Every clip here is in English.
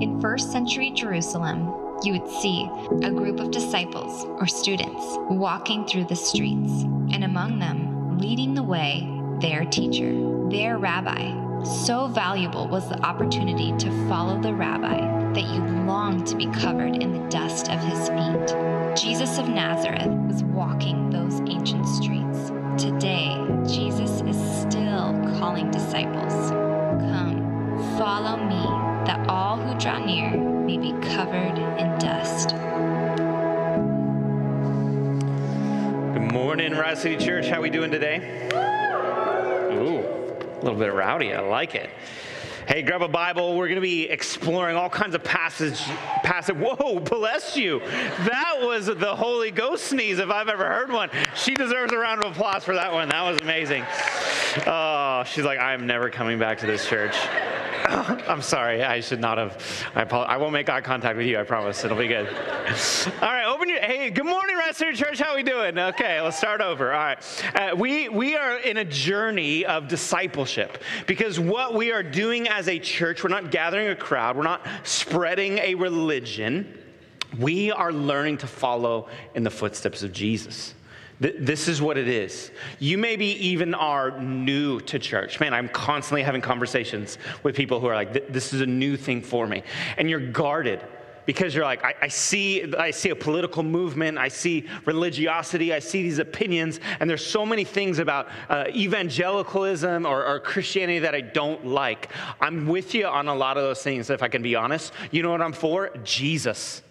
In first century Jerusalem, you would see a group of disciples or students walking through the streets, and among them, leading the way, their teacher, their rabbi. So valuable was the opportunity to follow the rabbi that you longed to be covered in the dust of his feet. Jesus of Nazareth was walking those ancient streets. Today, Jesus is still calling disciples Come, follow me, that all who draw near may be covered in dust. Good morning, Rise City Church. How we doing today? Ooh, a little bit rowdy. I like it. Hey, grab a Bible. We're going to be exploring all kinds of passage. Passage. Whoa, bless you. That was the Holy Ghost sneeze if I've ever heard one. She deserves a round of applause for that one. That was amazing. Oh, she's like, I'm never coming back to this church. I'm sorry. I should not have. I. I won't make eye contact with you. I promise. It'll be good. All right. Open your. Hey, good morning, Rise City Church. How we doing? Okay, let's start over. All right. Uh, we we are in a journey of discipleship because what we are doing as a church, we're not gathering a crowd. We're not spreading a religion. We are learning to follow in the footsteps of Jesus. This is what it is. You maybe even are new to church. Man, I'm constantly having conversations with people who are like, this is a new thing for me. And you're guarded because you're like, I, I, see, I see a political movement, I see religiosity, I see these opinions, and there's so many things about uh, evangelicalism or, or Christianity that I don't like. I'm with you on a lot of those things, if I can be honest. You know what I'm for? Jesus.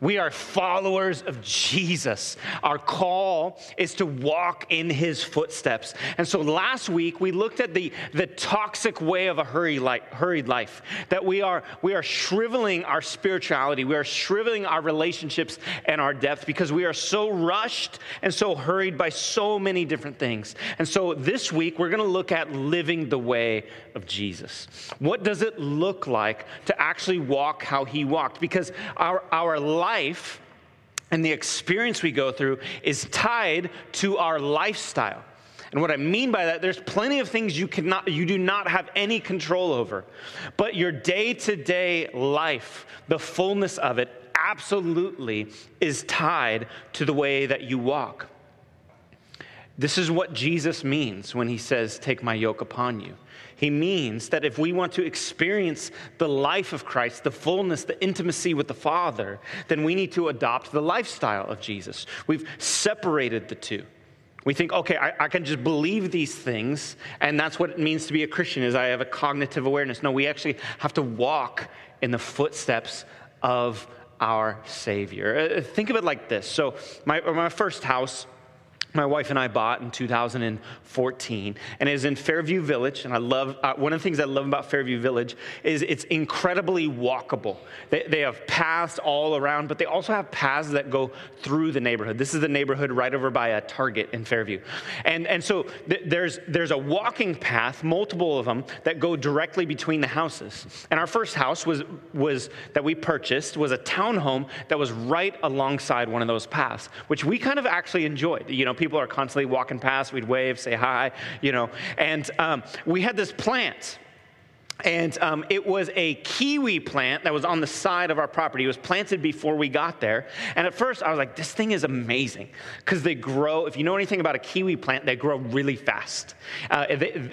We are followers of Jesus. Our call is to walk in his footsteps. And so last week we looked at the, the toxic way of a hurried life, hurried life that we are, we are shriveling our spirituality, we are shriveling our relationships and our depth because we are so rushed and so hurried by so many different things. And so this week we're going to look at living the way of Jesus. What does it look like to actually walk how he walked? Because our, our life life and the experience we go through is tied to our lifestyle. And what I mean by that, there's plenty of things you cannot, you do not have any control over. But your day to day life, the fullness of it, absolutely is tied to the way that you walk. This is what Jesus means when he says, Take my yoke upon you. He means that if we want to experience the life of Christ, the fullness, the intimacy with the Father, then we need to adopt the lifestyle of Jesus. We've separated the two. We think, okay, I, I, can just believe these things, and that's what it means to be a Christian, is I have a cognitive awareness. No, we actually have to walk in the footsteps of our Savior. Uh, think of it like this. So, my, my first house, my wife and I bought in 2014, and it is in Fairview Village. And I love uh, one of the things I love about Fairview Village is it's incredibly walkable. They, they, have paths all around, but they also have paths that go through the neighborhood. This is the neighborhood right over by a Target in Fairview, and and so th- there's there's a walking path, multiple of them that go directly between the houses. And our first house was was that we purchased was a townhome that was right alongside one of those paths, which we kind of actually enjoyed. You know people are constantly walking past. We'd wave, say hi, you know. And um, we had this plant and um, it was a kiwi plant that was on the side of our property. It was planted before we got there. And at first, I was like, this thing is amazing because they grow. If you know anything about a kiwi plant, they grow really fast. Uh,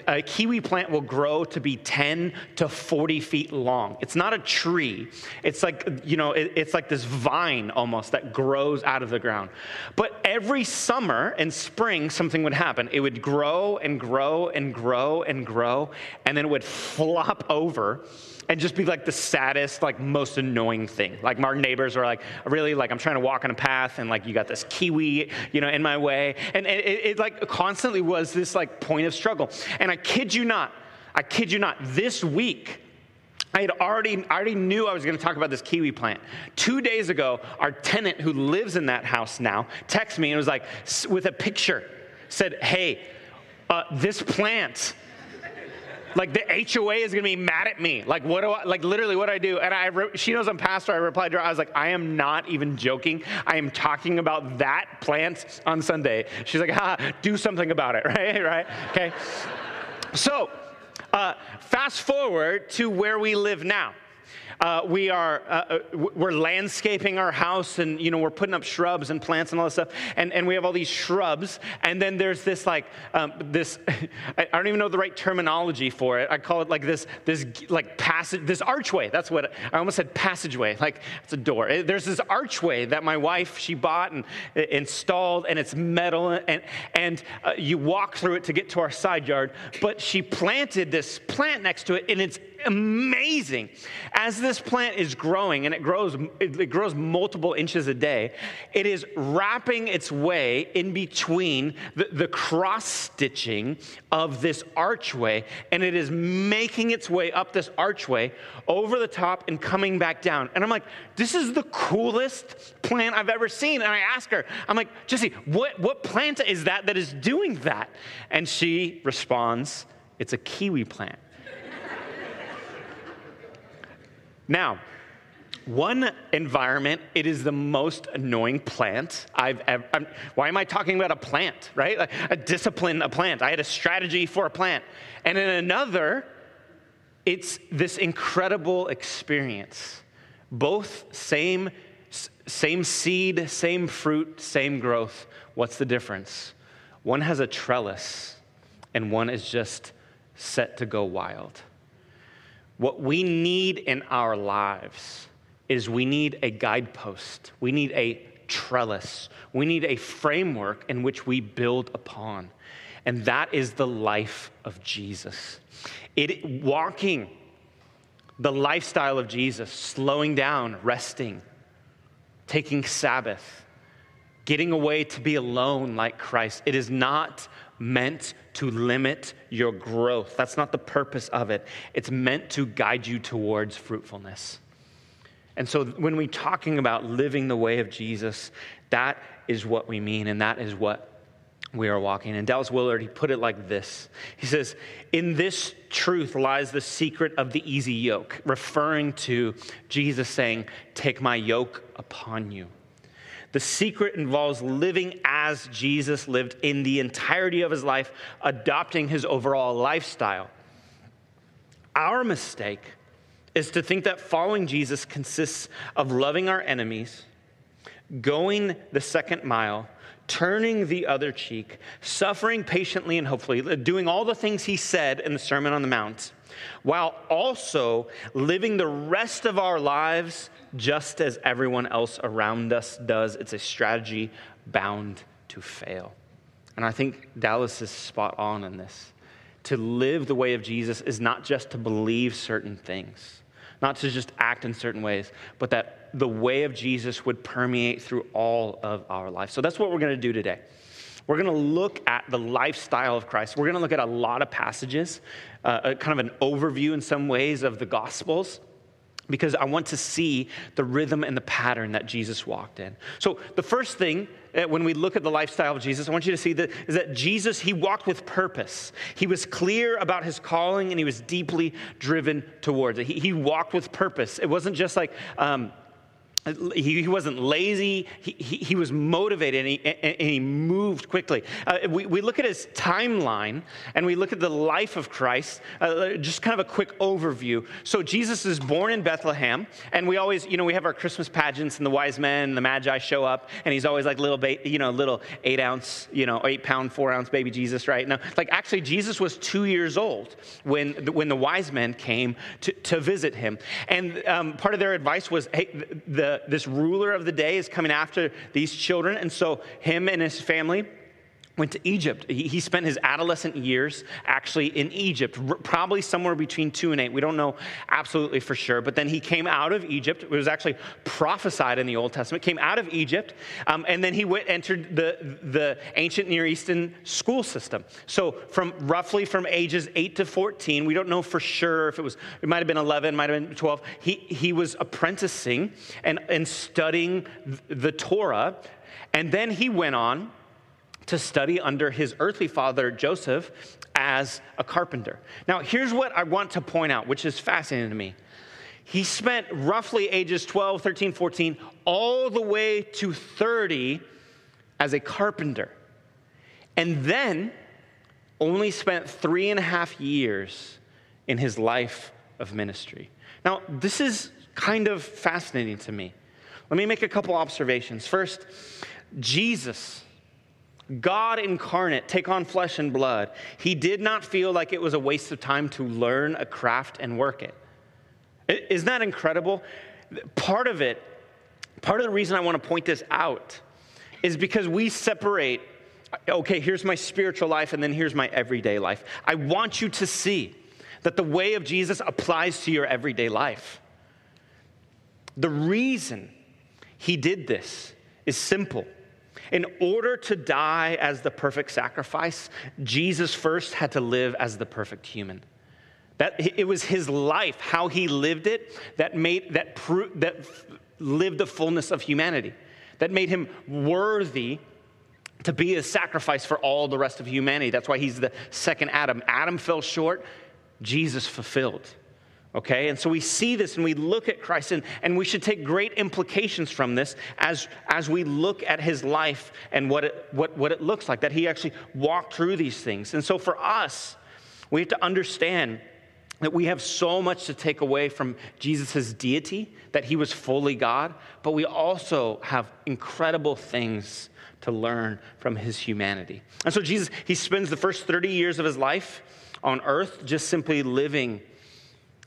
a kiwi plant will grow to be 10 to 40 feet long. It's not a tree, it's like, you know, it, it's like this vine almost that grows out of the ground. But every summer and spring, something would happen. It would grow and grow and grow and grow, and then it would flop over and just be like the saddest, like most annoying thing. Like our neighbors are like, really, like I'm trying to walk on a path and like you got this kiwi, you know, in my way. And it, it, it like constantly was this like point of struggle. And I kid you not, I kid you not, this week, I had already, I already knew I was going to talk about this kiwi plant. Two days ago, our tenant who lives in that house now texted me and was like, with a picture, said, Hey, uh, this plant like the HOA is gonna be mad at me. Like what do I? Like literally what do I do? And I, re- she knows I'm pastor. I replied to her. I was like, I am not even joking. I am talking about that plant on Sunday. She's like, ah, do something about it, right? Right? Okay. So, uh, fast forward to where we live now. Uh, we are uh, uh we're landscaping our house and you know we're putting up shrubs and plants and all this stuff. And, and we have all these shrubs. And then there's this like um, this I don't even know the right terminology for it. I call it like this this like passage this archway. That's what I almost said passageway. Like it's a door. There's this archway that my wife she bought and uh, installed and it's metal and and uh, you walk through it to get to our side yard. But she planted this plant next to it and it's amazing. As this plant is growing and it grows, it grows multiple inches a day, it is wrapping its way in between the, the cross stitching of this archway, and it is making its way up this archway over the top and coming back down. And I'm like, this is the coolest plant I've ever seen. And I ask her, I'm like, Jesse, what, what plant is that that is doing that? And she responds, it's a kiwi plant. Now, one environment, it is the most annoying plant I've ever. I'm, why am I talking about a plant, right? A, discipline, a plant. I had a strategy for a plant. And in another, it's this incredible experience. Both same, same seed, same fruit, same growth. What's the difference? One has a trellis, and one is just set to go wild. What we need in our lives is we need a guidepost, we need a trellis, we need a framework in which we build upon. And that is the life of Jesus. It walking the lifestyle of Jesus, slowing down, resting, taking Sabbath, getting away to be alone like Christ. It is not meant to limit your growth. That's not the purpose of it. It's meant to guide you towards fruitfulness. And so when we're talking about living the way of Jesus, that is what we mean, and that is what we are walking. And Dallas Willard, he put it like this He says, In this truth lies the secret of the easy yoke, referring to Jesus saying, Take my yoke upon you. The secret involves living as Jesus lived in the entirety of his life, adopting his overall lifestyle. Our mistake is to think that following Jesus consists of loving our enemies, going the second mile, turning the other cheek, suffering patiently and hopefully, doing all the things he said in the Sermon on the Mount, while also living the rest of our lives just as everyone else around us does. It's a strategy bound to fail. And I think Dallas is spot on in this. To live the way of Jesus is not just to believe certain things, not to just act in certain ways, but that the way of Jesus would permeate through all of our life. So that's what we're going to do today. We're going to look at the lifestyle of Christ. We're going to look at a lot of passages, uh, kind of an overview in some ways of the Gospels because I want to see the rhythm and the pattern that Jesus walked in. So, the first thing uh, when we look at the lifestyle of Jesus, I want you to see that is that Jesus, he walked with purpose. He was clear about his calling and he was deeply driven towards it. He, he walked with purpose. It wasn't just like, um, he, he wasn't lazy, he, he, he was motivated, and he, and he moved quickly. Uh, we, we look at his timeline and we look at the life of Christ, uh, just kind of a quick overview. So, Jesus is born in Bethlehem, and we always, you know, we have our Christmas pageants, and the wise men and the magi show up, and he's always like little, ba- you know, little eight ounce, you know, eight pound, four ounce baby Jesus, right? Now, like actually, Jesus was two years old when, when the wise men came to, to visit him. And um, part of their advice was, hey, the this ruler of the day is coming after these children. And so him and his family went to Egypt. He, spent his adolescent years actually in Egypt, probably somewhere between two and eight. We don't know absolutely for sure. But then he came out of Egypt. It was actually prophesied in the Old Testament. Came out of Egypt, um, and then he went, entered the, the ancient Near Eastern school system. So from roughly from ages eight to 14, we don't know for sure if it was, it might have been 11, might have been 12. He, he was apprenticing and, and studying the Torah. And then he went on to study under his earthly father, Joseph, as a carpenter. Now, here's what I want to point out, which is fascinating to me. He spent roughly ages 12, 13, 14, all the way to 30 as a carpenter. And then only spent three and a half years in his life of ministry. Now, this is kind of fascinating to me. Let me make a couple observations. First, Jesus, God incarnate, take on flesh and blood, he did not feel like it was a waste of time to learn a craft and work it. Isn't that incredible? Part of it, part of the reason I want to point this out is because we separate okay, here's my spiritual life, and then here's my everyday life. I want you to see that the way of Jesus applies to your everyday life. The reason he did this is simple. In order to die as the perfect sacrifice, Jesus first had to live as the perfect human. That it was his life, how he lived it, that made that pro- that lived the fullness of humanity, that made him worthy to be a sacrifice for all the rest of humanity. That's why he's the second Adam. Adam fell short, Jesus fulfilled. Okay, and so we see this and we look at Christ, and, and we should take great implications from this as, as we look at his life and what it, what, what it looks like, that he actually walked through these things. And so for us, we have to understand that we have so much to take away from Jesus' deity, that he was fully God, but we also have incredible things to learn from his humanity. And so Jesus, he spends the first 30 years of his life on earth just simply living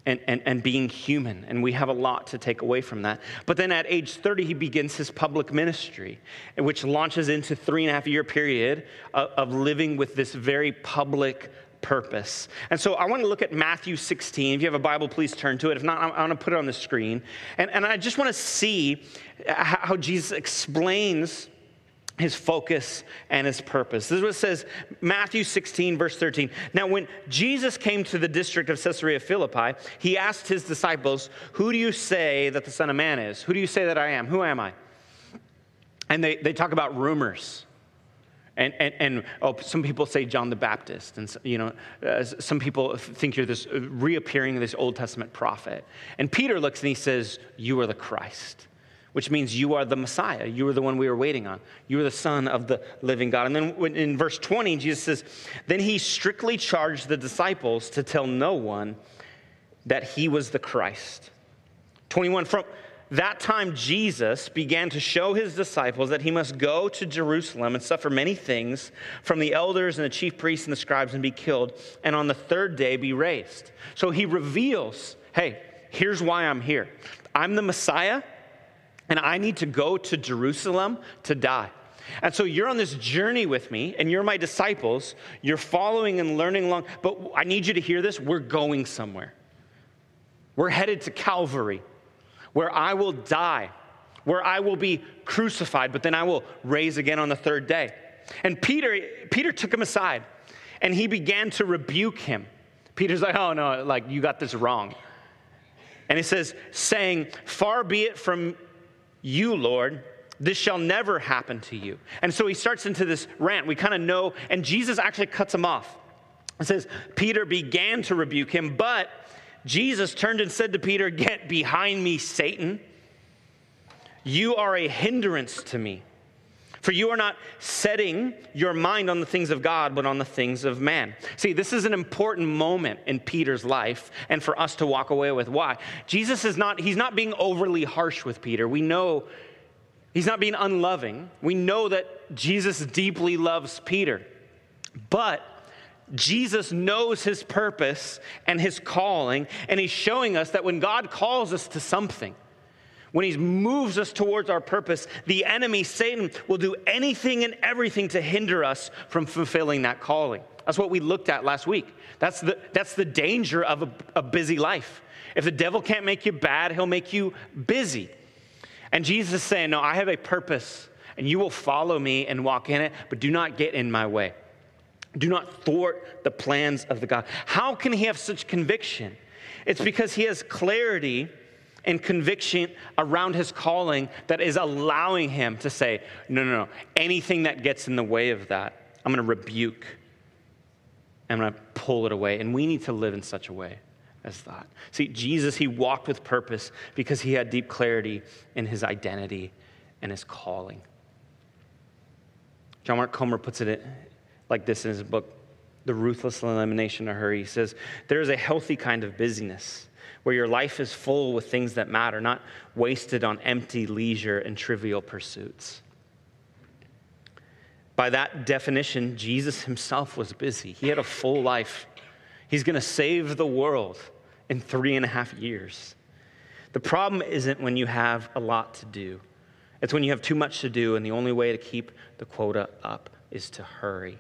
and, and, and being human. And we have a lot to take away from that. But then at age 30, he begins his public ministry, which launches into three and a half year period of, of living with this very public purpose. And so I want to look at Matthew 16. If you have a Bible, please turn to it. If not, I want to put it on the screen. And, and I just want to see how Jesus explains his focus and his purpose. This is what it says, Matthew 16, verse 13. Now, when Jesus came to the district of Caesarea Philippi, he asked his disciples, Who do you say that the Son of Man is? Who do you say that I am? Who am I? And they, they talk about rumors. And, and, and oh, some people say John the Baptist, and you know, uh, some people think you're this reappearing this Old Testament prophet. And Peter looks and he says, "You are the Christ." Which means you are the Messiah. You are the one we were waiting on. You are the Son of the living God. And then in verse 20, Jesus says, Then he strictly charged the disciples to tell no one that he was the Christ. 21, from that time, Jesus began to show his disciples that he must go to Jerusalem and suffer many things from the elders and the chief priests and the scribes and be killed, and on the third day be raised. So he reveals, hey, here's why I'm here. I'm the Messiah and I need to go to Jerusalem to die. And so you're on this journey with me, and you're my disciples. You're following and learning along, but I need you to hear this. We're going somewhere. We're headed to Calvary, where I will die, where I will be crucified, but then I will raise again on the third day. And Peter, Peter took him aside, and he began to rebuke him. Peter's like, oh no, like you got this wrong. And he says, saying, Far be it from you, Lord, this shall never happen to you. And so he starts into this rant. We kind of know, and Jesus actually cuts him off. It says, Peter began to rebuke him, but Jesus turned and said to Peter, Get behind me, Satan. You are a hindrance to me. For you are not setting your mind on the things of God, but on the things of man. See, this is an important moment in Peter's life and for us to walk away with. Why? Jesus is not, he's not being overly harsh with Peter. We know he's not being unloving. We know that Jesus deeply loves Peter. But Jesus knows his purpose and his calling, and he's showing us that when God calls us to something, when he moves us towards our purpose, the enemy, Satan, will do anything and everything to hinder us from fulfilling that calling. That's what we looked at last week. That's the, that's the danger of a, a busy life. If the devil can't make you bad, he'll make you busy. And Jesus is saying, No, I have a purpose, and you will follow me and walk in it, but do not get in my way. Do not thwart the plans of the God. How can he have such conviction? It's because he has clarity and conviction around his calling that is allowing him to say, no, no, no, anything that gets in the way of that, I'm going to rebuke. I'm going to pull it away. And we need to live in such a way as that. See, Jesus, he walked with purpose because he had deep clarity in his identity and his calling. John Mark Comer puts it like this in his book, The Ruthless Elimination of Hurry. He says, There is a healthy kind of busyness where your life is full with things that matter, not wasted on empty leisure and trivial pursuits. By that definition, Jesus himself was busy. He had a full life. He's going to save the world in three and a half years. The problem isn't when you have a lot to do, it's when you have too much to do, and the only way to keep the quota up is to hurry.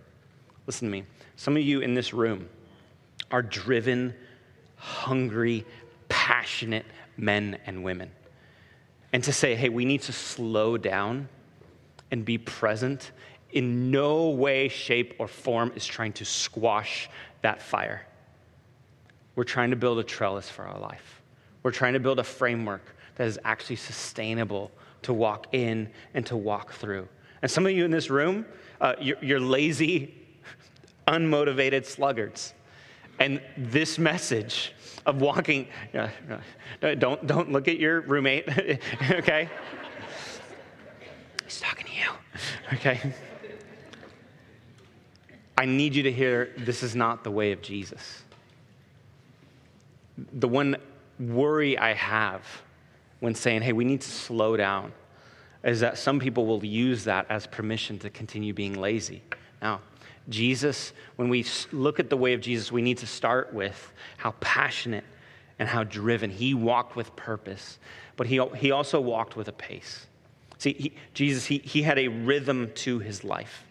Listen to me. Some of you in this room are driven, hungry, passionate men and women. And to say, hey, we need to slow down and be present in no way, shape, or form is trying to squash that fire. We're trying to build a trellis for our life. We're trying to build a framework that is actually sustainable to walk in and to walk through. And some of you in this room, uh, you're, you're lazy, unmotivated sluggards. And this message of walking, uh, don't, don't look at your roommate, okay? He's talking to you, okay? I need you to hear this is not the way of Jesus. The one worry I have when saying, hey, we need to slow down, is that some people will use that as permission to continue being lazy. Now, Jesus, when we look at the way of Jesus, we need to start with how passionate and how driven. He walked with purpose, but he, he also walked with a pace. See, he, Jesus, he, he had a rhythm to his life.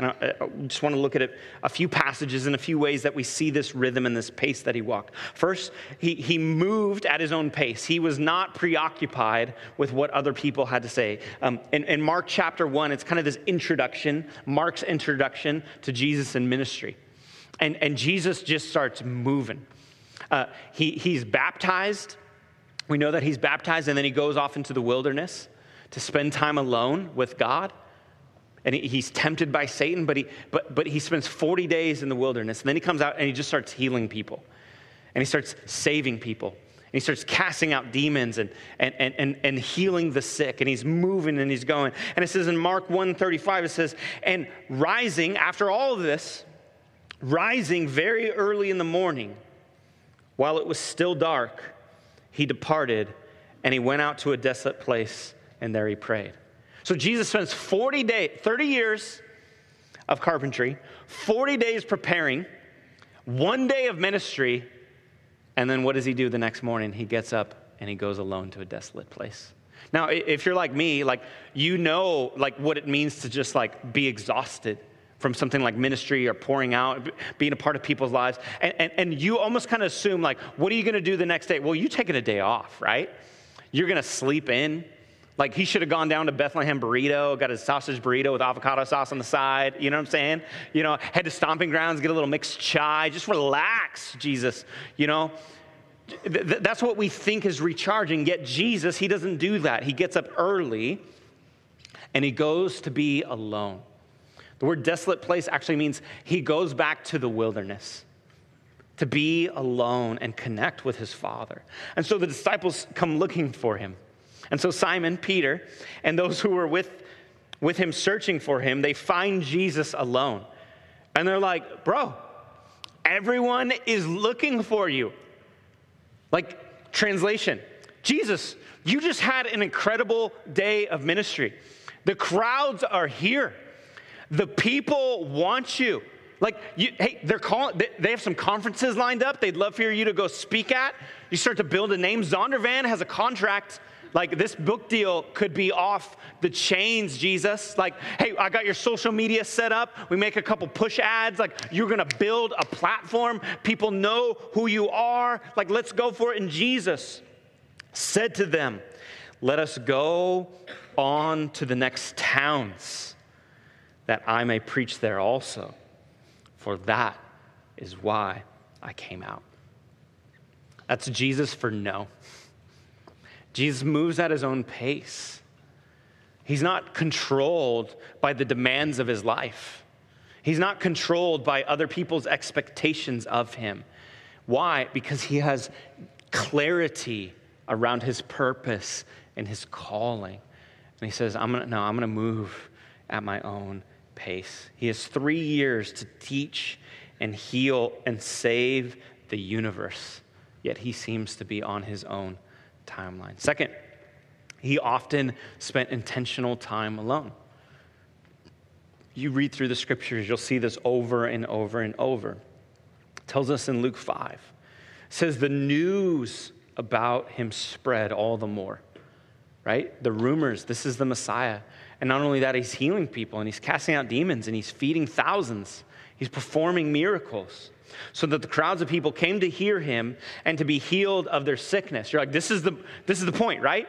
And I, I just want to look at it, a few passages in a few ways that we see this rhythm and this pace that he walked. First, he, he moved at his own pace. He was not preoccupied with what other people had to say. Um, in, in Mark chapter 1, it's kind of this introduction, Mark's introduction to Jesus and ministry. And, and Jesus just starts moving. Uh, he, he's baptized. We know that he's baptized, and then he goes off into the wilderness to spend time alone with God and he's tempted by Satan, but he, but, but he spends 40 days in the wilderness. And then he comes out and he just starts healing people. And he starts saving people. And he starts casting out demons and, and, and, and, and healing the sick. And he's moving and he's going. And it says in Mark 1.35, it says, and rising, after all of this, rising very early in the morning, while it was still dark, he departed and he went out to a desolate place and there he prayed. So Jesus spends 40 days, 30 years of carpentry, 40 days preparing, one day of ministry, and then what does he do the next morning? He gets up and he goes alone to a desolate place. Now, if you're like me, like you know like what it means to just like be exhausted from something like ministry or pouring out, being a part of people's lives. And, and, and you almost kind of assume, like, what are you to do the next day? Well, you're taking a day off, right? You're to sleep in. Like he should have gone down to Bethlehem burrito, got his sausage burrito with avocado sauce on the side. You know what I'm saying? You know, head to stomping grounds, get a little mixed chai. Just relax, Jesus. You know, that's what we think is recharging. Yet Jesus, he doesn't do that. He gets up early and he goes to be alone. The word desolate place actually means he goes back to the wilderness to be alone and connect with his father. And so the disciples come looking for him. And so Simon, Peter, and those who were with, with him searching for him, they find Jesus alone. And they're like, bro, everyone is looking for you. Like, translation Jesus, you just had an incredible day of ministry. The crowds are here. The people want you. Like, you, hey, they're calling, they have some conferences lined up they'd love for you to go speak at. You start to build a name. Zondervan has a contract like this book deal could be off the chains, Jesus. Like, hey, I got your social media set up. We make a couple push ads. Like, you're going to build a platform. People know who you are. Like, let's go for it. And Jesus said to them, Let us go on to the next towns that I may preach there also. For that is why I came out. That's Jesus for no. Jesus moves at his own pace. He's not controlled by the demands of his life. He's not controlled by other people's expectations of him. Why? Because he has clarity around his purpose and his calling. And he says, I'm gonna, no, I'm going to move at my own pace. He has three years to teach and heal and save the universe. yet he seems to be on his own timeline. Second, he often spent intentional time alone. You read through the scriptures, you'll see this over and over and over. It tells us in Luke 5. It says the news about him spread all the more. Right? The rumors, this is the Messiah. And not only that, he's healing people and he's casting out demons and he's feeding thousands. He's performing miracles so that the crowds of people came to hear him and to be healed of their sickness. You're like, this is the, this is the point, right?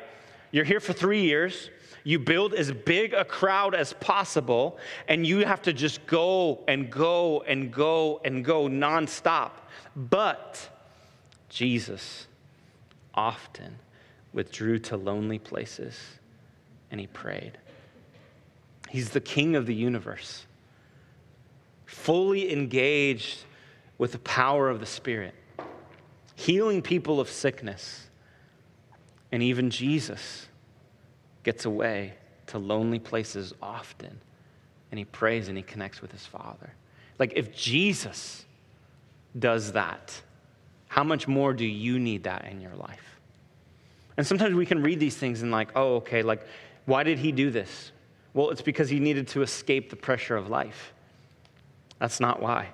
You're here for three years. You build as big a crowd as possible, and you have to just go and go and go and go nonstop. But Jesus often withdrew to lonely places and he prayed. He's the king of the universe, fully engaged with the power of the Spirit, healing people of sickness. And even Jesus gets away to lonely places often, and he prays and he connects with his Father. Like, if Jesus does that, how much more do you need that in your life? And sometimes we can read these things and, like, oh, okay, like, why did he do this? Well, it's because he needed to escape the pressure of life. That's not why.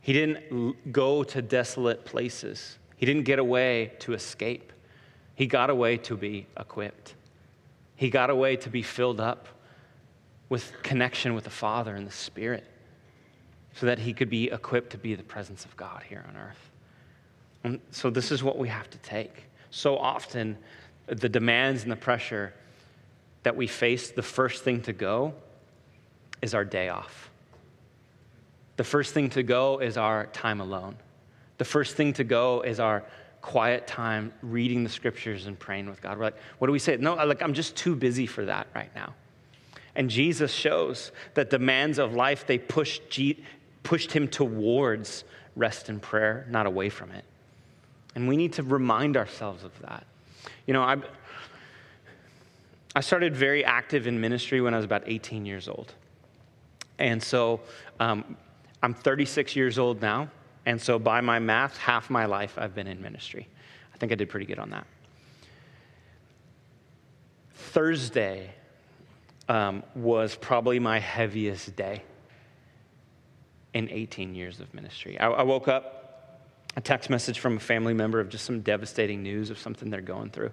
He didn't go to desolate places. He didn't get away to escape. He got away to be equipped. He got away to be filled up with connection with the Father and the Spirit so that he could be equipped to be the presence of God here on earth. And so, this is what we have to take. So often, the demands and the pressure that we face, the first thing to go is our day off. The first thing to go is our time alone. The first thing to go is our quiet time reading the scriptures and praying with God. We're like, what do we say? No, like, I'm just too busy for that right now. And Jesus shows that demands of life, they pushed, G- pushed him towards rest and prayer, not away from it. And we need to remind ourselves of that. You know, I, I started very active in ministry when I was about 18 years old. And so um, I'm 36 years old now, and so by my math, half my life I've been in ministry. I think I did pretty good on that. Thursday um, was probably my heaviest day in 18 years of ministry. I, I woke up, a text message from a family member of just some devastating news of something they're going through.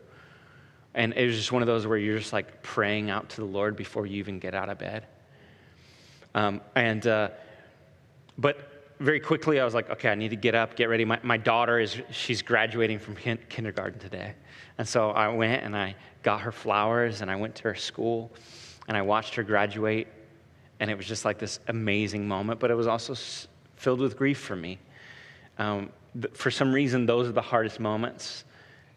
And it was just one of those where you're just like praying out to the Lord before you even get out of bed. Um, and uh, but very quickly, I was like, okay, I need to get up, get ready. My, my daughter is, she's graduating from kin- kindergarten today. And so I went and I got her flowers and I went to her school and I watched her graduate. And it was just like this amazing moment, but it was also filled with grief for me. Um, for some reason, those are the hardest moments.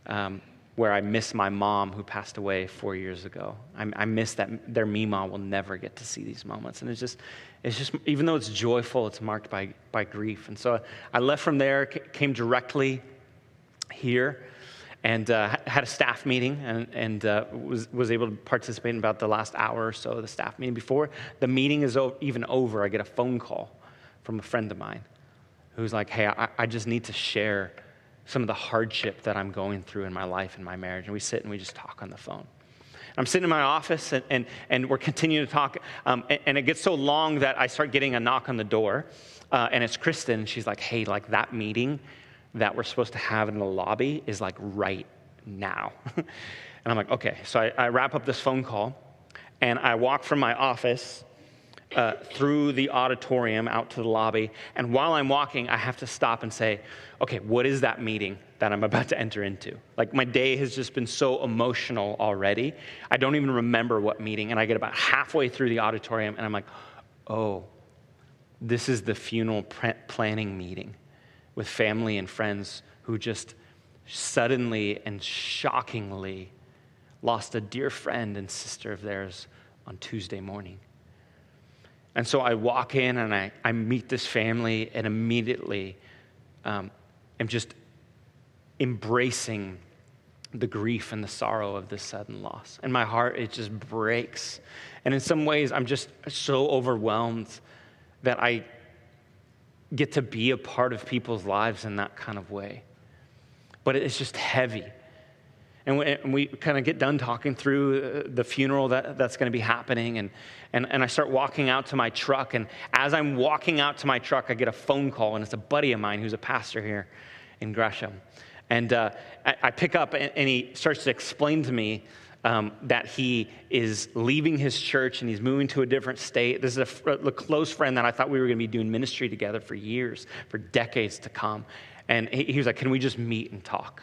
Um, where I miss my mom who passed away four years ago. I, I miss that their Mima will never get to see these moments. And it's just, it's just, even though it's joyful, it's marked by, by grief. And so I left from there, came directly here, and uh, had a staff meeting and, and uh, was, was able to participate in about the last hour or so of the staff meeting. Before the meeting is even over, I get a phone call from a friend of mine who's like, hey, I, I just need to share some of the hardship that I'm going through in my life and my marriage. And we sit and we just talk on the phone. I'm sitting in my office and, and, and we're continuing to talk. Um, and, and, it gets so long that I start getting a knock on the door. Uh, and it's Kristen. She's like, hey, like that meeting that we're supposed to have in the lobby is like right now. and I'm like, okay. So I, I wrap up this phone call and I walk from my office uh, through the auditorium out to the lobby. And while I'm walking, I have to stop and say, okay, what is that meeting that I'm about to enter into? Like, my day has just been so emotional already. I don't even remember what meeting. And I get about halfway through the auditorium, and I'm like, oh, this is the funeral planning meeting with family and friends who just suddenly and shockingly lost a dear friend and sister of theirs on Tuesday morning. And so I walk in and I, I meet this family, and immediately um, am just embracing the grief and the sorrow of this sudden loss. And my heart, it just breaks. And in some ways, I'm just so overwhelmed that I get to be a part of people's lives in that kind of way. but it's just heavy. And we, we kind of get done talking through uh, the funeral that, that's going to be happening. And, and, and I start walking out to my truck. And as I'm walking out to my truck, I get a phone call, and it's a buddy of mine who's a pastor here in Gresham. And uh, I, I, pick up, and, and, he starts to explain to me um, that he is leaving his church and he's moving to a different state. This is a, a close friend that I thought we were going to be doing ministry together for years, for decades to come. And he, he was like, Can we just meet and talk?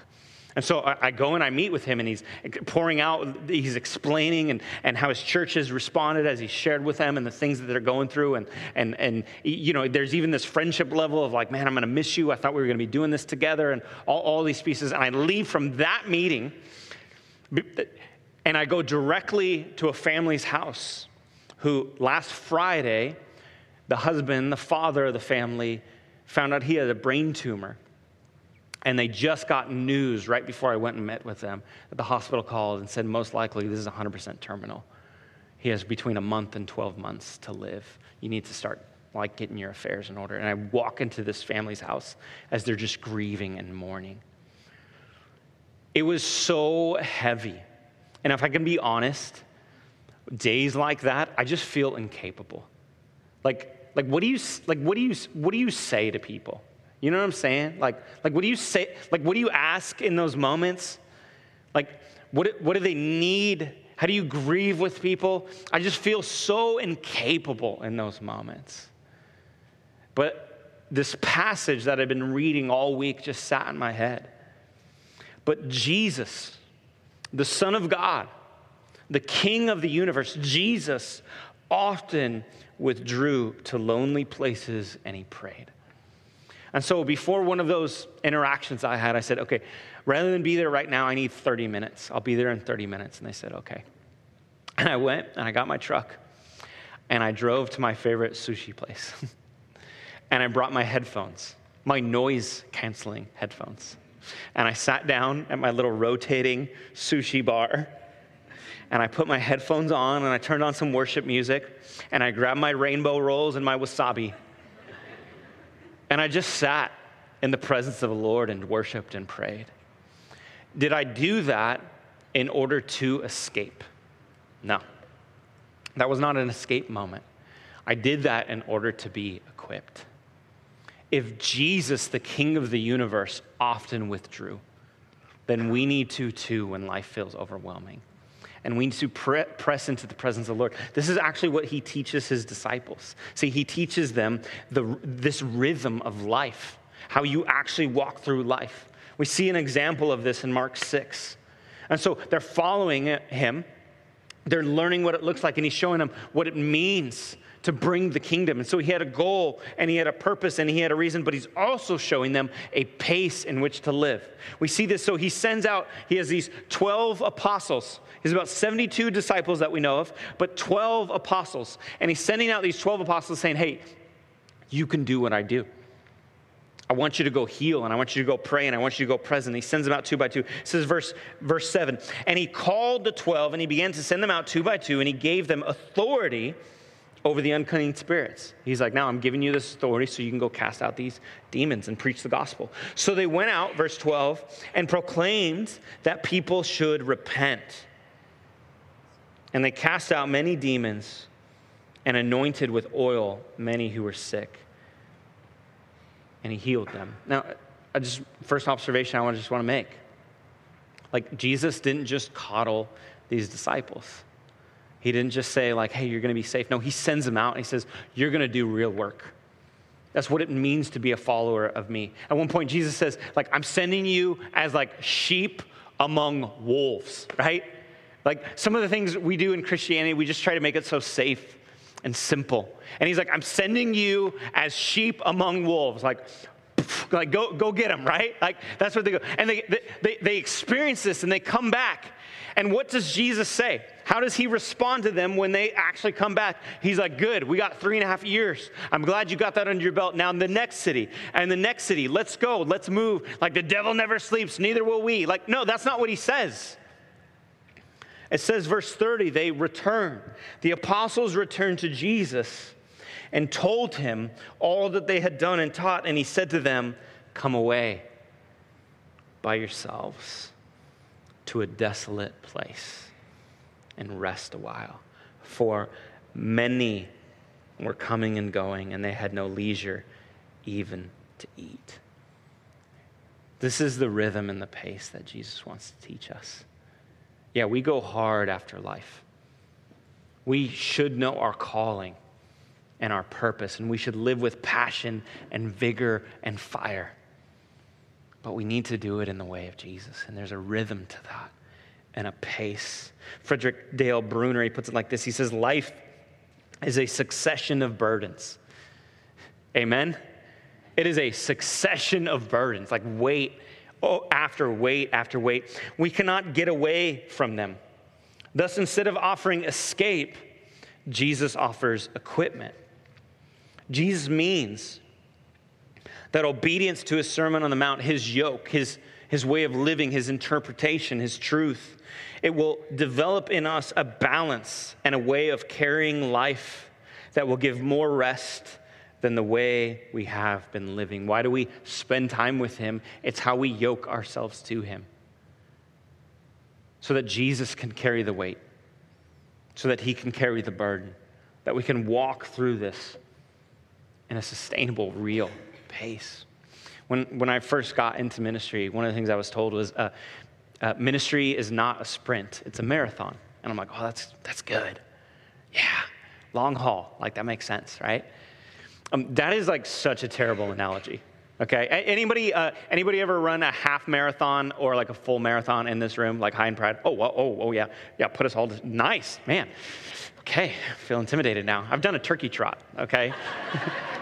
And so I, go and I meet with him, and he's pouring out, he's explaining and, and how his church has responded as he shared with them and the things that they're going through. And, and, and you know, there's even this friendship level of like, man, I'm going to miss you. I thought we were going to be doing this together, and all, all these pieces. And I leave from that meeting, and I go directly to a family's house who last Friday, the husband, the father of the family, found out he had a brain tumor. And they just got news right before I went and met with them that the hospital called and said, most likely this is 100% terminal. He has between a month and 12 months to live. You need to start like getting your affairs in order. And I walk into this family's house as they're just grieving and mourning. It was so heavy. And if I can be honest, days like that, I just feel incapable. Like, like what do you like what do you what do you say to people? You know what I'm saying? Like, like what do you say? Like, what do you ask in those moments? Like, what, what do they need? How do you grieve with people? I just feel so incapable in those moments. But this passage that I've been reading all week just sat in my head. But Jesus, the Son of God, the King of the universe, Jesus often withdrew to lonely places and he prayed. And so before one of those interactions I had, I said, okay, rather than be there right now, I need 30 minutes. I'll be there in 30 minutes. And they said, okay. And I went and I got my truck and I drove to my favorite sushi place. and I brought my headphones, my noise canceling headphones. And I sat down at my little rotating sushi bar and I put my headphones on and I turned on some worship music and I grabbed my rainbow rolls and my wasabi and I just sat in the presence of the Lord and worshiped and prayed. Did I do that in order to escape? No. That was not an escape moment. I did that in order to be equipped. If Jesus, the King of the universe, often withdrew, then we need to too when life feels overwhelming and we need to pre- press into the presence of the Lord. This is actually what he teaches his disciples. See, he teaches them the, this rhythm of life, how you actually walk through life. We see an example of this in Mark 6. And so they're following him, they're learning what it looks like, and he's showing them what it means to bring the kingdom. And so he had a goal and he had a purpose and he had a reason, but he's also showing them a pace in which to live. We see this. So he sends out, he has these 12 apostles. He's about 72 disciples that we know of, but 12 apostles. And he's sending out these 12 apostles saying, hey, you can do what I do. I want you to go heal and I want you to go pray and I want you to go present. He sends them out two by two. It says verse, verse 7 And he called the 12 and he began to send them out two by two and he gave them authority over the unclean spirits. He's like, now I'm giving you this authority so you can go cast out these demons and preach the gospel. So they went out, verse 12, and proclaimed that people should repent. And they cast out many demons and anointed with oil many who were sick. And he healed them. Now, I just first observation I want to just want to make. Like Jesus didn't just coddle these disciples. He didn't just say, like, hey, you're going to be safe. No, he sends them out and he says, you're going to do real work. That's what it means to be a follower of me. At one point, Jesus says, like, I'm sending you as like sheep among wolves, right? Like some of the things we do in Christianity, we just try to make it so safe and simple. And he's like, I'm sending you as sheep among wolves. Like, like go, go get them, right? Like that's what they go. And they, they, they experience this and they come back and what does Jesus say? How does he respond to them when they actually come back? He's like, Good, we got three and a half years. I'm glad you got that under your belt. Now, in the next city, and the next city, let's go, let's move. Like the devil never sleeps, neither will we. Like, no, that's not what he says. It says, verse 30, they return. The apostles returned to Jesus and told him all that they had done and taught, and he said to them, Come away by yourselves to a desolate place and rest a while. For many were coming and going, and they had no leisure even to eat. This is the rhythm and the pace that Jesus wants to teach us. Yeah, we go hard after life. We should know our calling and our purpose, and we should live with passion and vigor and fire. But we need to do it in the way of Jesus, and there's a rhythm to that and a pace. Frederick Dale Bruner, he puts it like this He says, Life is a succession of burdens. Amen? It is a succession of burdens, like weight oh, after weight after weight. We cannot get away from them. Thus, instead of offering escape, Jesus offers equipment. Jesus means that obedience to his Sermon on the Mount, his yoke, his, his way of living, his interpretation, his truth, it will develop in us a balance and a way of carrying life that will give more rest than the way we have been living. Why do we spend time with him? It's how we yoke ourselves to him so that Jesus can carry the weight, so that he can carry the burden, that we can walk through this in a sustainable, real pace. When, when I first got into ministry, one of the things I was told was uh, uh, ministry is not a sprint, it's a marathon. And I'm like, oh, that's, that's good. Yeah, long haul. Like, that makes sense, right? Um, that is like such a terrible analogy. Okay. Anybody, uh, anybody ever run a half marathon or like a full marathon in this room, like high and pride? Oh, oh, oh, yeah, yeah. Put us all. To, nice, man. Okay, I feel intimidated now. I've done a turkey trot. Okay.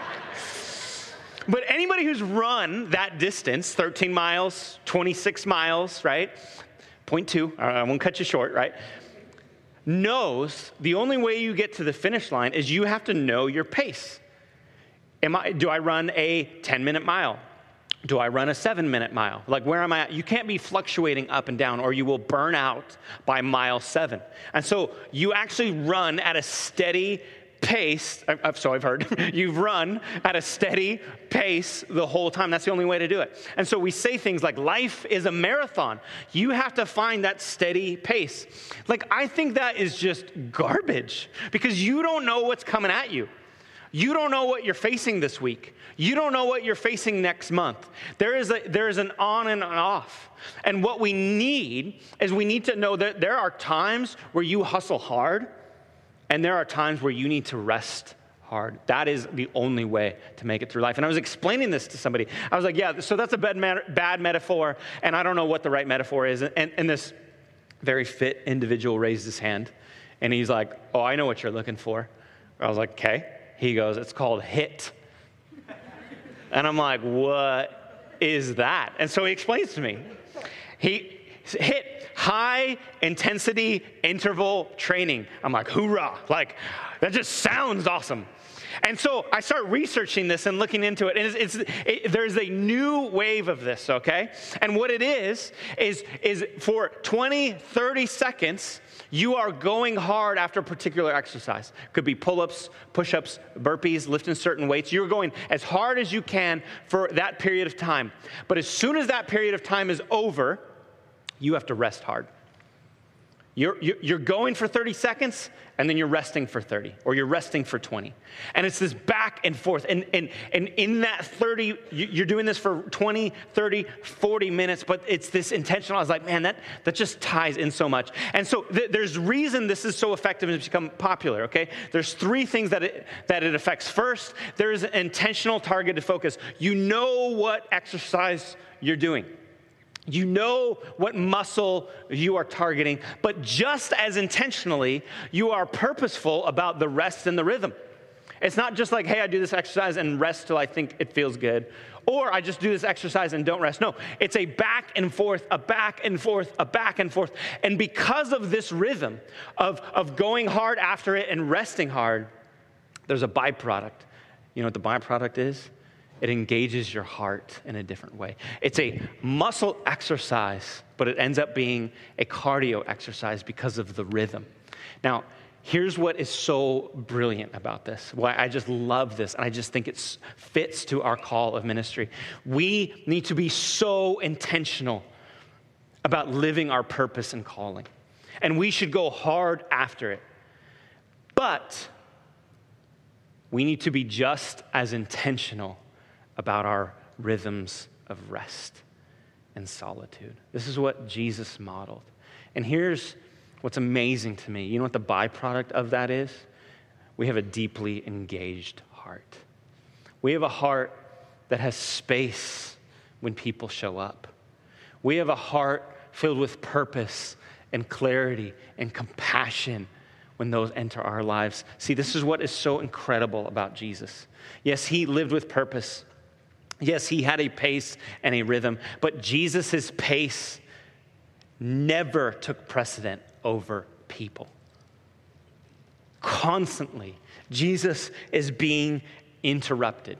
But anybody who's run that distance, 13 miles, 26 miles, right? Point two, uh, I won't cut you short, right? Knows the only way you get to the finish line is you have to know your pace. Am I, do I run a 10 minute mile? Do I run a seven minute mile? Like, where am I at? You can't be fluctuating up and down or you will burn out by mile seven. And so you actually run at a steady pace, so I've heard, you've run at a steady pace the whole time. That's the only way to do it. And so we say things like, life is a marathon. You have to find that steady pace. Like, I think that is just garbage because you don't know what's coming at you. You don't know what you're facing this week. You don't know what you're facing next month. There is, a, there is an on and an off. And what we need is we need to know that there are times where you hustle hard and there are times where you need to rest hard. That is the only way to make it through life. And I was explaining this to somebody. I was like, yeah, so that's a bad, bad metaphor, and I don't know what the right metaphor is. And, and this very fit individual raised his hand, and he's like, oh, I know what you're looking for. I was like, okay. He goes, it's called HIIT. and I'm like, what is that? And so he explains to me. He HIIT high intensity interval training. I'm like, hoorah. Like, that just sounds awesome. And so I start researching this and looking into it, and it's, it's it, there's a new wave of this, okay? And what it is, is, is for 20, 30 seconds, you are going hard after a particular exercise. Could be pull ups, push ups, burpees, lifting certain weights. You're going as hard as you can for that period of time. But as soon as that period of time is over, you have to rest hard. You're, you're going for 30 seconds and then you're resting for 30 or you're resting for 20. And it's this back and forth. And, and, and in that 30, you're doing this for 20, 30, 40 minutes, but it's this intentional. I was like, man, that, that just ties in so much. And so th- there's reason this is so effective and it's become popular, okay? There's three things that it, that it affects. First, there is intentional targeted focus. You know what exercise you're doing. You know what muscle you are targeting, but just as intentionally, you are purposeful about the rest and the rhythm. It's not just like, hey, I do this exercise and rest till I think it feels good, or I just do this exercise and don't rest. No, it's a back and forth, a back and forth, a back and forth. And because of this rhythm of, of going hard after it and resting hard, there's a byproduct. You know what the byproduct is? It engages your heart in a different way. It's a muscle exercise, but it ends up being a cardio exercise because of the rhythm. Now, here's what is so brilliant about this. Why I just love this, and I just think it fits to our call of ministry. We need to be so intentional about living our purpose and calling. And we should go hard after it. But we need to be just as intentional about our rhythms of rest and solitude. This is what Jesus modeled. And here's what's amazing to me. You know what the byproduct of that is? We have a deeply engaged heart. We have a heart that has space when people show up. We have a heart filled with purpose and clarity and compassion when those enter our lives. See, this is what is so incredible about Jesus. Yes, he lived with purpose. Yes, he had a pace and a rhythm, but Jesus' pace never took precedent over people. Constantly, Jesus is being interrupted.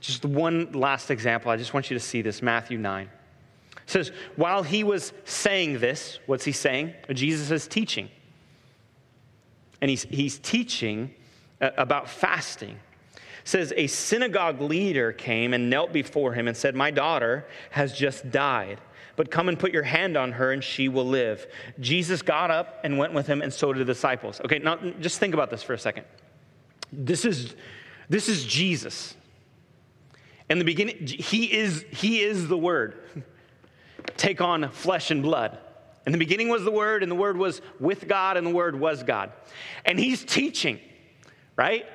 Just one last example. I just want you to see this Matthew 9. It says, while he was saying this, what's he saying? Jesus is teaching. And he's, he's teaching uh, about fasting. Says, a synagogue leader came and knelt before him and said, My daughter has just died, but come and put your hand on her and she will live. Jesus got up and went with him, and so did the disciples. Okay, now just think about this for a second. This is, this is Jesus. In the beginning, he is, he is the Word. Take on flesh and blood. In the beginning was the Word, and the Word was with God, and the Word was God. And he's teaching, right?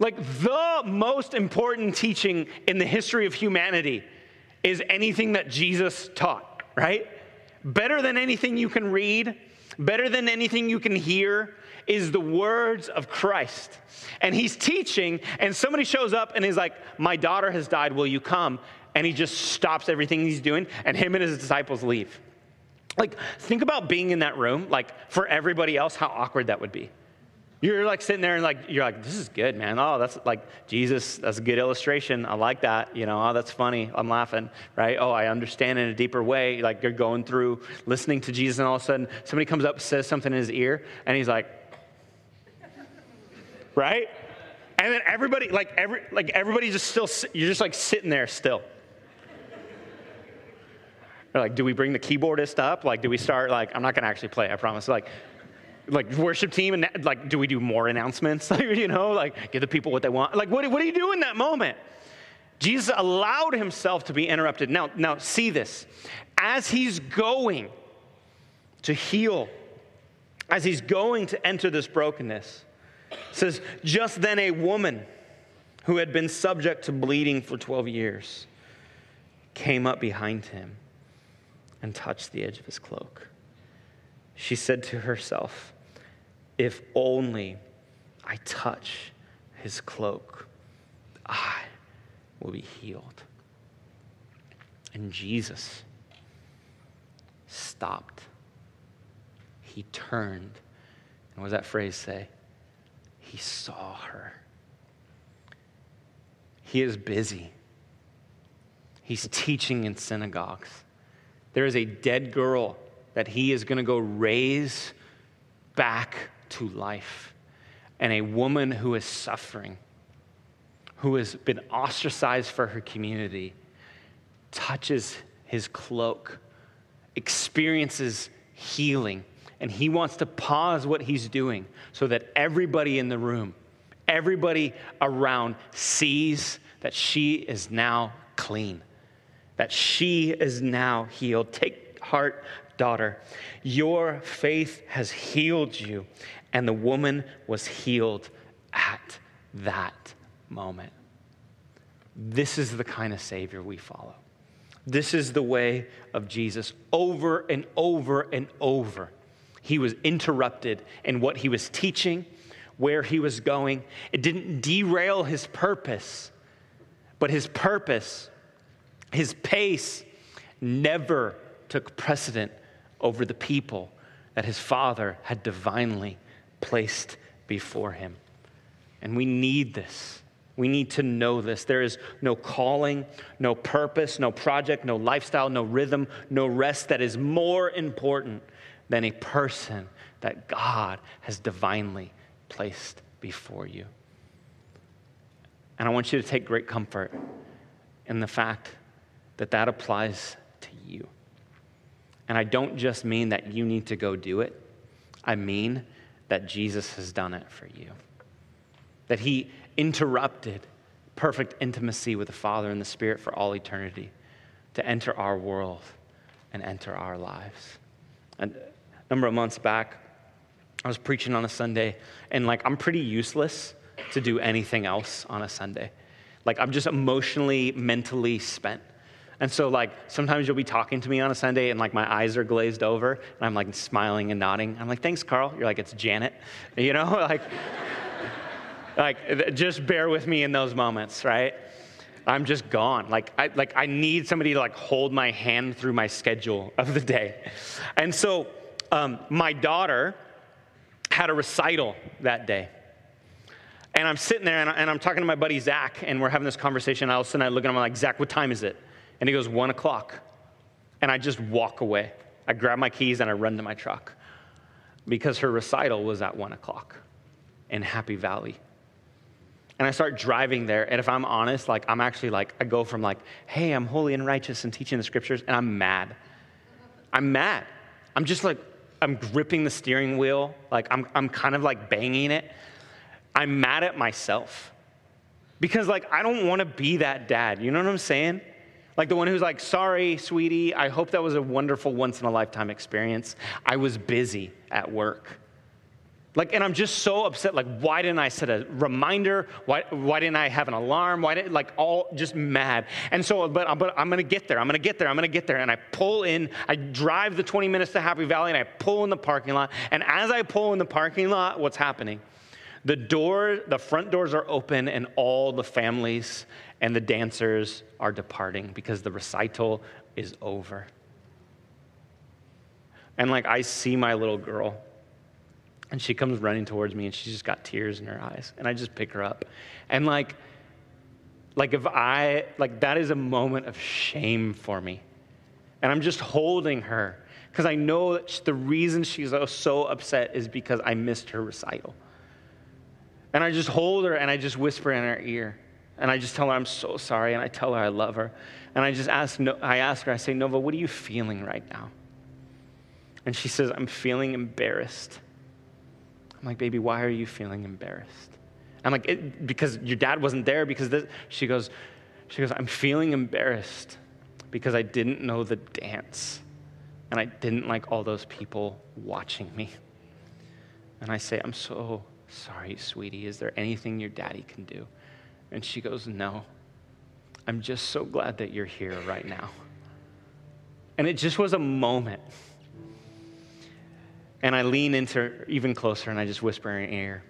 Like the most important teaching in the history of humanity is anything that Jesus taught, right? Better than anything you can read, better than anything you can hear, is the words of Christ. And he's teaching, and somebody shows up and he's like, My daughter has died, will you come? And he just stops everything he's doing, and him and his disciples leave. Like, think about being in that room, like, for everybody else, how awkward that would be. You're like sitting there and like you're like, this is good, man. Oh, that's like Jesus. That's a good illustration. I like that. You know, oh, that's funny. I'm laughing, right? Oh, I understand in a deeper way. Like you're going through listening to Jesus, and all of a sudden somebody comes up, says something in his ear, and he's like, right? And then everybody, like every, like everybody, just still, you're just like sitting there still. They're like, do we bring the keyboardist up? Like, do we start? Like, I'm not gonna actually play. I promise. Like, like worship team, and like, do we do more announcements? you know, like give the people what they want. Like, what, what do you do in that moment? Jesus allowed himself to be interrupted. Now, now see this. As he's going to heal, as he's going to enter this brokenness, says, Just then a woman who had been subject to bleeding for 12 years came up behind him and touched the edge of his cloak. She said to herself, If only I touch his cloak, I will be healed. And Jesus stopped. He turned. And what does that phrase say? he saw her. He is busy. He's teaching in synagogues. There is a dead girl that he is going to go raise back to life. And a woman who is suffering, who has been ostracized for her community, touches his cloak, experiences healing and he wants to pause what he's doing so that everybody in the room, everybody around sees that she is now clean, that she is now healed. Take heart, daughter. Your faith has healed you. And the woman was healed at that moment. This is the kind of Savior we follow. This is the way of Jesus over and over and over he was interrupted in what he was teaching, where he was going. It didn't derail his purpose, but his purpose, his pace, never took precedent over the people that his father had divinely placed before him. And we need this. We need to know this. There is no calling, no purpose, no project, no lifestyle, no rhythm, no rest that is more important than a person that God has divinely placed before you. And I want you to take great comfort in the fact that that applies to you. And I don't just mean that you need to go do it, I mean that Jesus has done it for you. That he interrupted perfect intimacy with the Father and the Spirit for all eternity to enter our world and enter our lives. And a number of months back, I was preaching on a Sunday, and like I'm pretty useless to do anything else on a Sunday. Like I'm just emotionally, mentally spent. And so, like, sometimes you'll be talking to me on a Sunday and, like, my eyes are glazed over and I'm, like, smiling and nodding. I'm like, thanks, Carl. You're like, it's Janet. You know, like, like, just bear with me in those moments, right? I'm just gone. Like I, like, I need somebody to, like, hold my hand through my schedule of the day. And so, um, my daughter had a recital that day. And I'm sitting there and, I, am talking to my buddy Zach, and we're having this conversation. And all of a sudden, I look at him, I'm like, Zach, what time is it? And he goes, one o'clock. And I just walk away. I grab my keys and I run to my truck because her recital was at one o'clock in Happy Valley. And I start driving there. And if I'm honest, like, I'm actually like, I go from like, hey, I'm holy and righteous and teaching the scriptures, and I'm mad. I'm mad. I'm just like, I'm gripping the steering wheel. Like, I'm, I'm kind of like banging it. I'm mad at myself because, like, I don't want to be that dad. You know what I'm saying? Like the one who's like, sorry, sweetie, I hope that was a wonderful once in a lifetime experience. I was busy at work. Like, and I'm just so upset. Like, why didn't I set a reminder? Why, why didn't I have an alarm? Why didn't like all just mad? And so, but, but I'm gonna get there. I'm gonna get there. I'm gonna get there. And I pull in. I drive the 20 minutes to Happy Valley, and I pull in the parking lot. And as I pull in the parking lot, what's happening? The door, the front doors are open, and all the families and the dancers are departing because the recital is over. And like I see my little girl, and she comes running towards me, and she's just got tears in her eyes, and I just pick her up, and like, like if I like that is a moment of shame for me, and I'm just holding her because I know that the reason she's so upset is because I missed her recital. And I just hold her and I just whisper in her ear. And I just tell her I'm so sorry, and I tell her I love her. And I just ask, I ask her, I say, Nova, what are you feeling right now? And she says, I'm feeling embarrassed. I'm like, baby, why are you feeling embarrassed? I'm like, because your dad wasn't there, because this. She goes, she goes, I'm feeling embarrassed because I didn't know the dance. And I didn't like all those people watching me. And I say, I'm so sorry, sweetie. Is there anything your daddy can do? And she goes, No. I'm just so glad that you're here right now. And it just was a moment. And I lean into her even closer and I just whisper in her ear.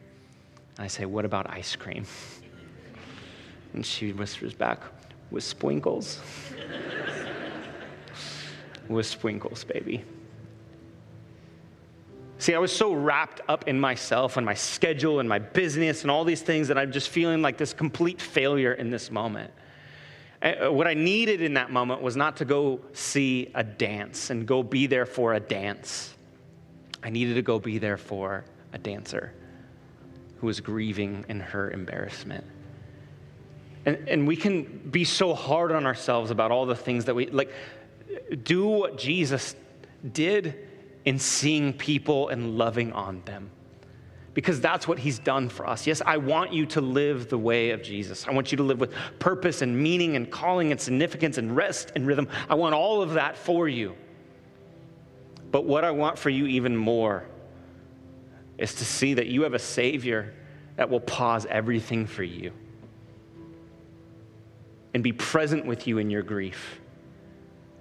And I say, What about ice cream? And she whispers back, With sprinkles. With sprinkles, baby. See, I was so wrapped up in myself and my schedule and my business and all these things that I'm just feeling like this complete failure in this moment. Uh, what I needed in that moment was not to go see a dance and go be there for a dance. I needed to go be there for a dancer who was grieving in her embarrassment. And, and we can be so hard on ourselves about all the things that we like, do what Jesus did in seeing people and loving on them. Because that's what he's done for us. Yes, I want you to live the way of Jesus. I want you to live with purpose and meaning and calling and significance and rest and rhythm. I want all of that for you. But what I want for you even more is to see that you have a Savior that will pause everything for you and be present with you in your grief,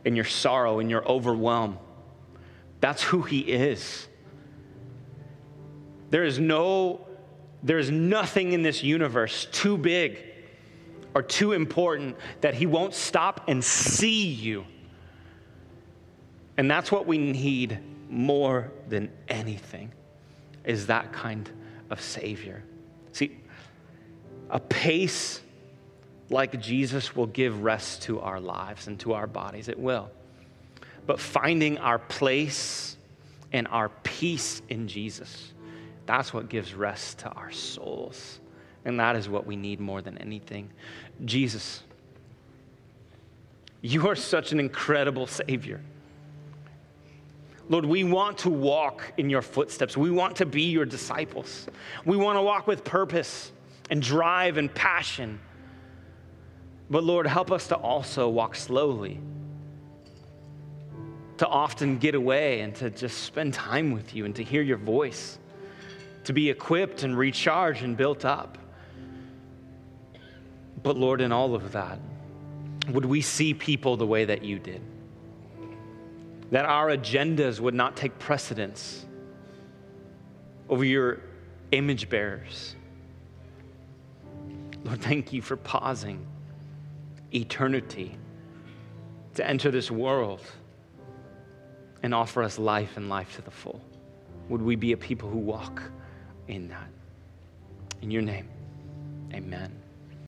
in your sorrow, in your overwhelm that's who he is. There is no, there is nothing in this universe too big or too important that he won't stop and see you. And that's what we need more than anything is that kind of savior. See, a pace like Jesus will give rest to our lives and to our bodies. It will but finding our place and our peace in Jesus. That's what gives rest to our souls. And that is what we need more than anything. Jesus, You are such an incredible Savior. Lord, we want to walk in your footsteps. We want to be your disciples. We want to walk with purpose and drive and passion. But Lord, help us to also walk slowly, to often get away and to just spend time with you and to hear your voice, to be equipped and recharged and built up. But Lord, in all of that, would we see people the way that you did? that our agendas would not take precedence over your image bearers. Lord, thank you for pausing eternity to enter this world and offer us life and life to the full. Would we be a people who walk in that? In your name, amen.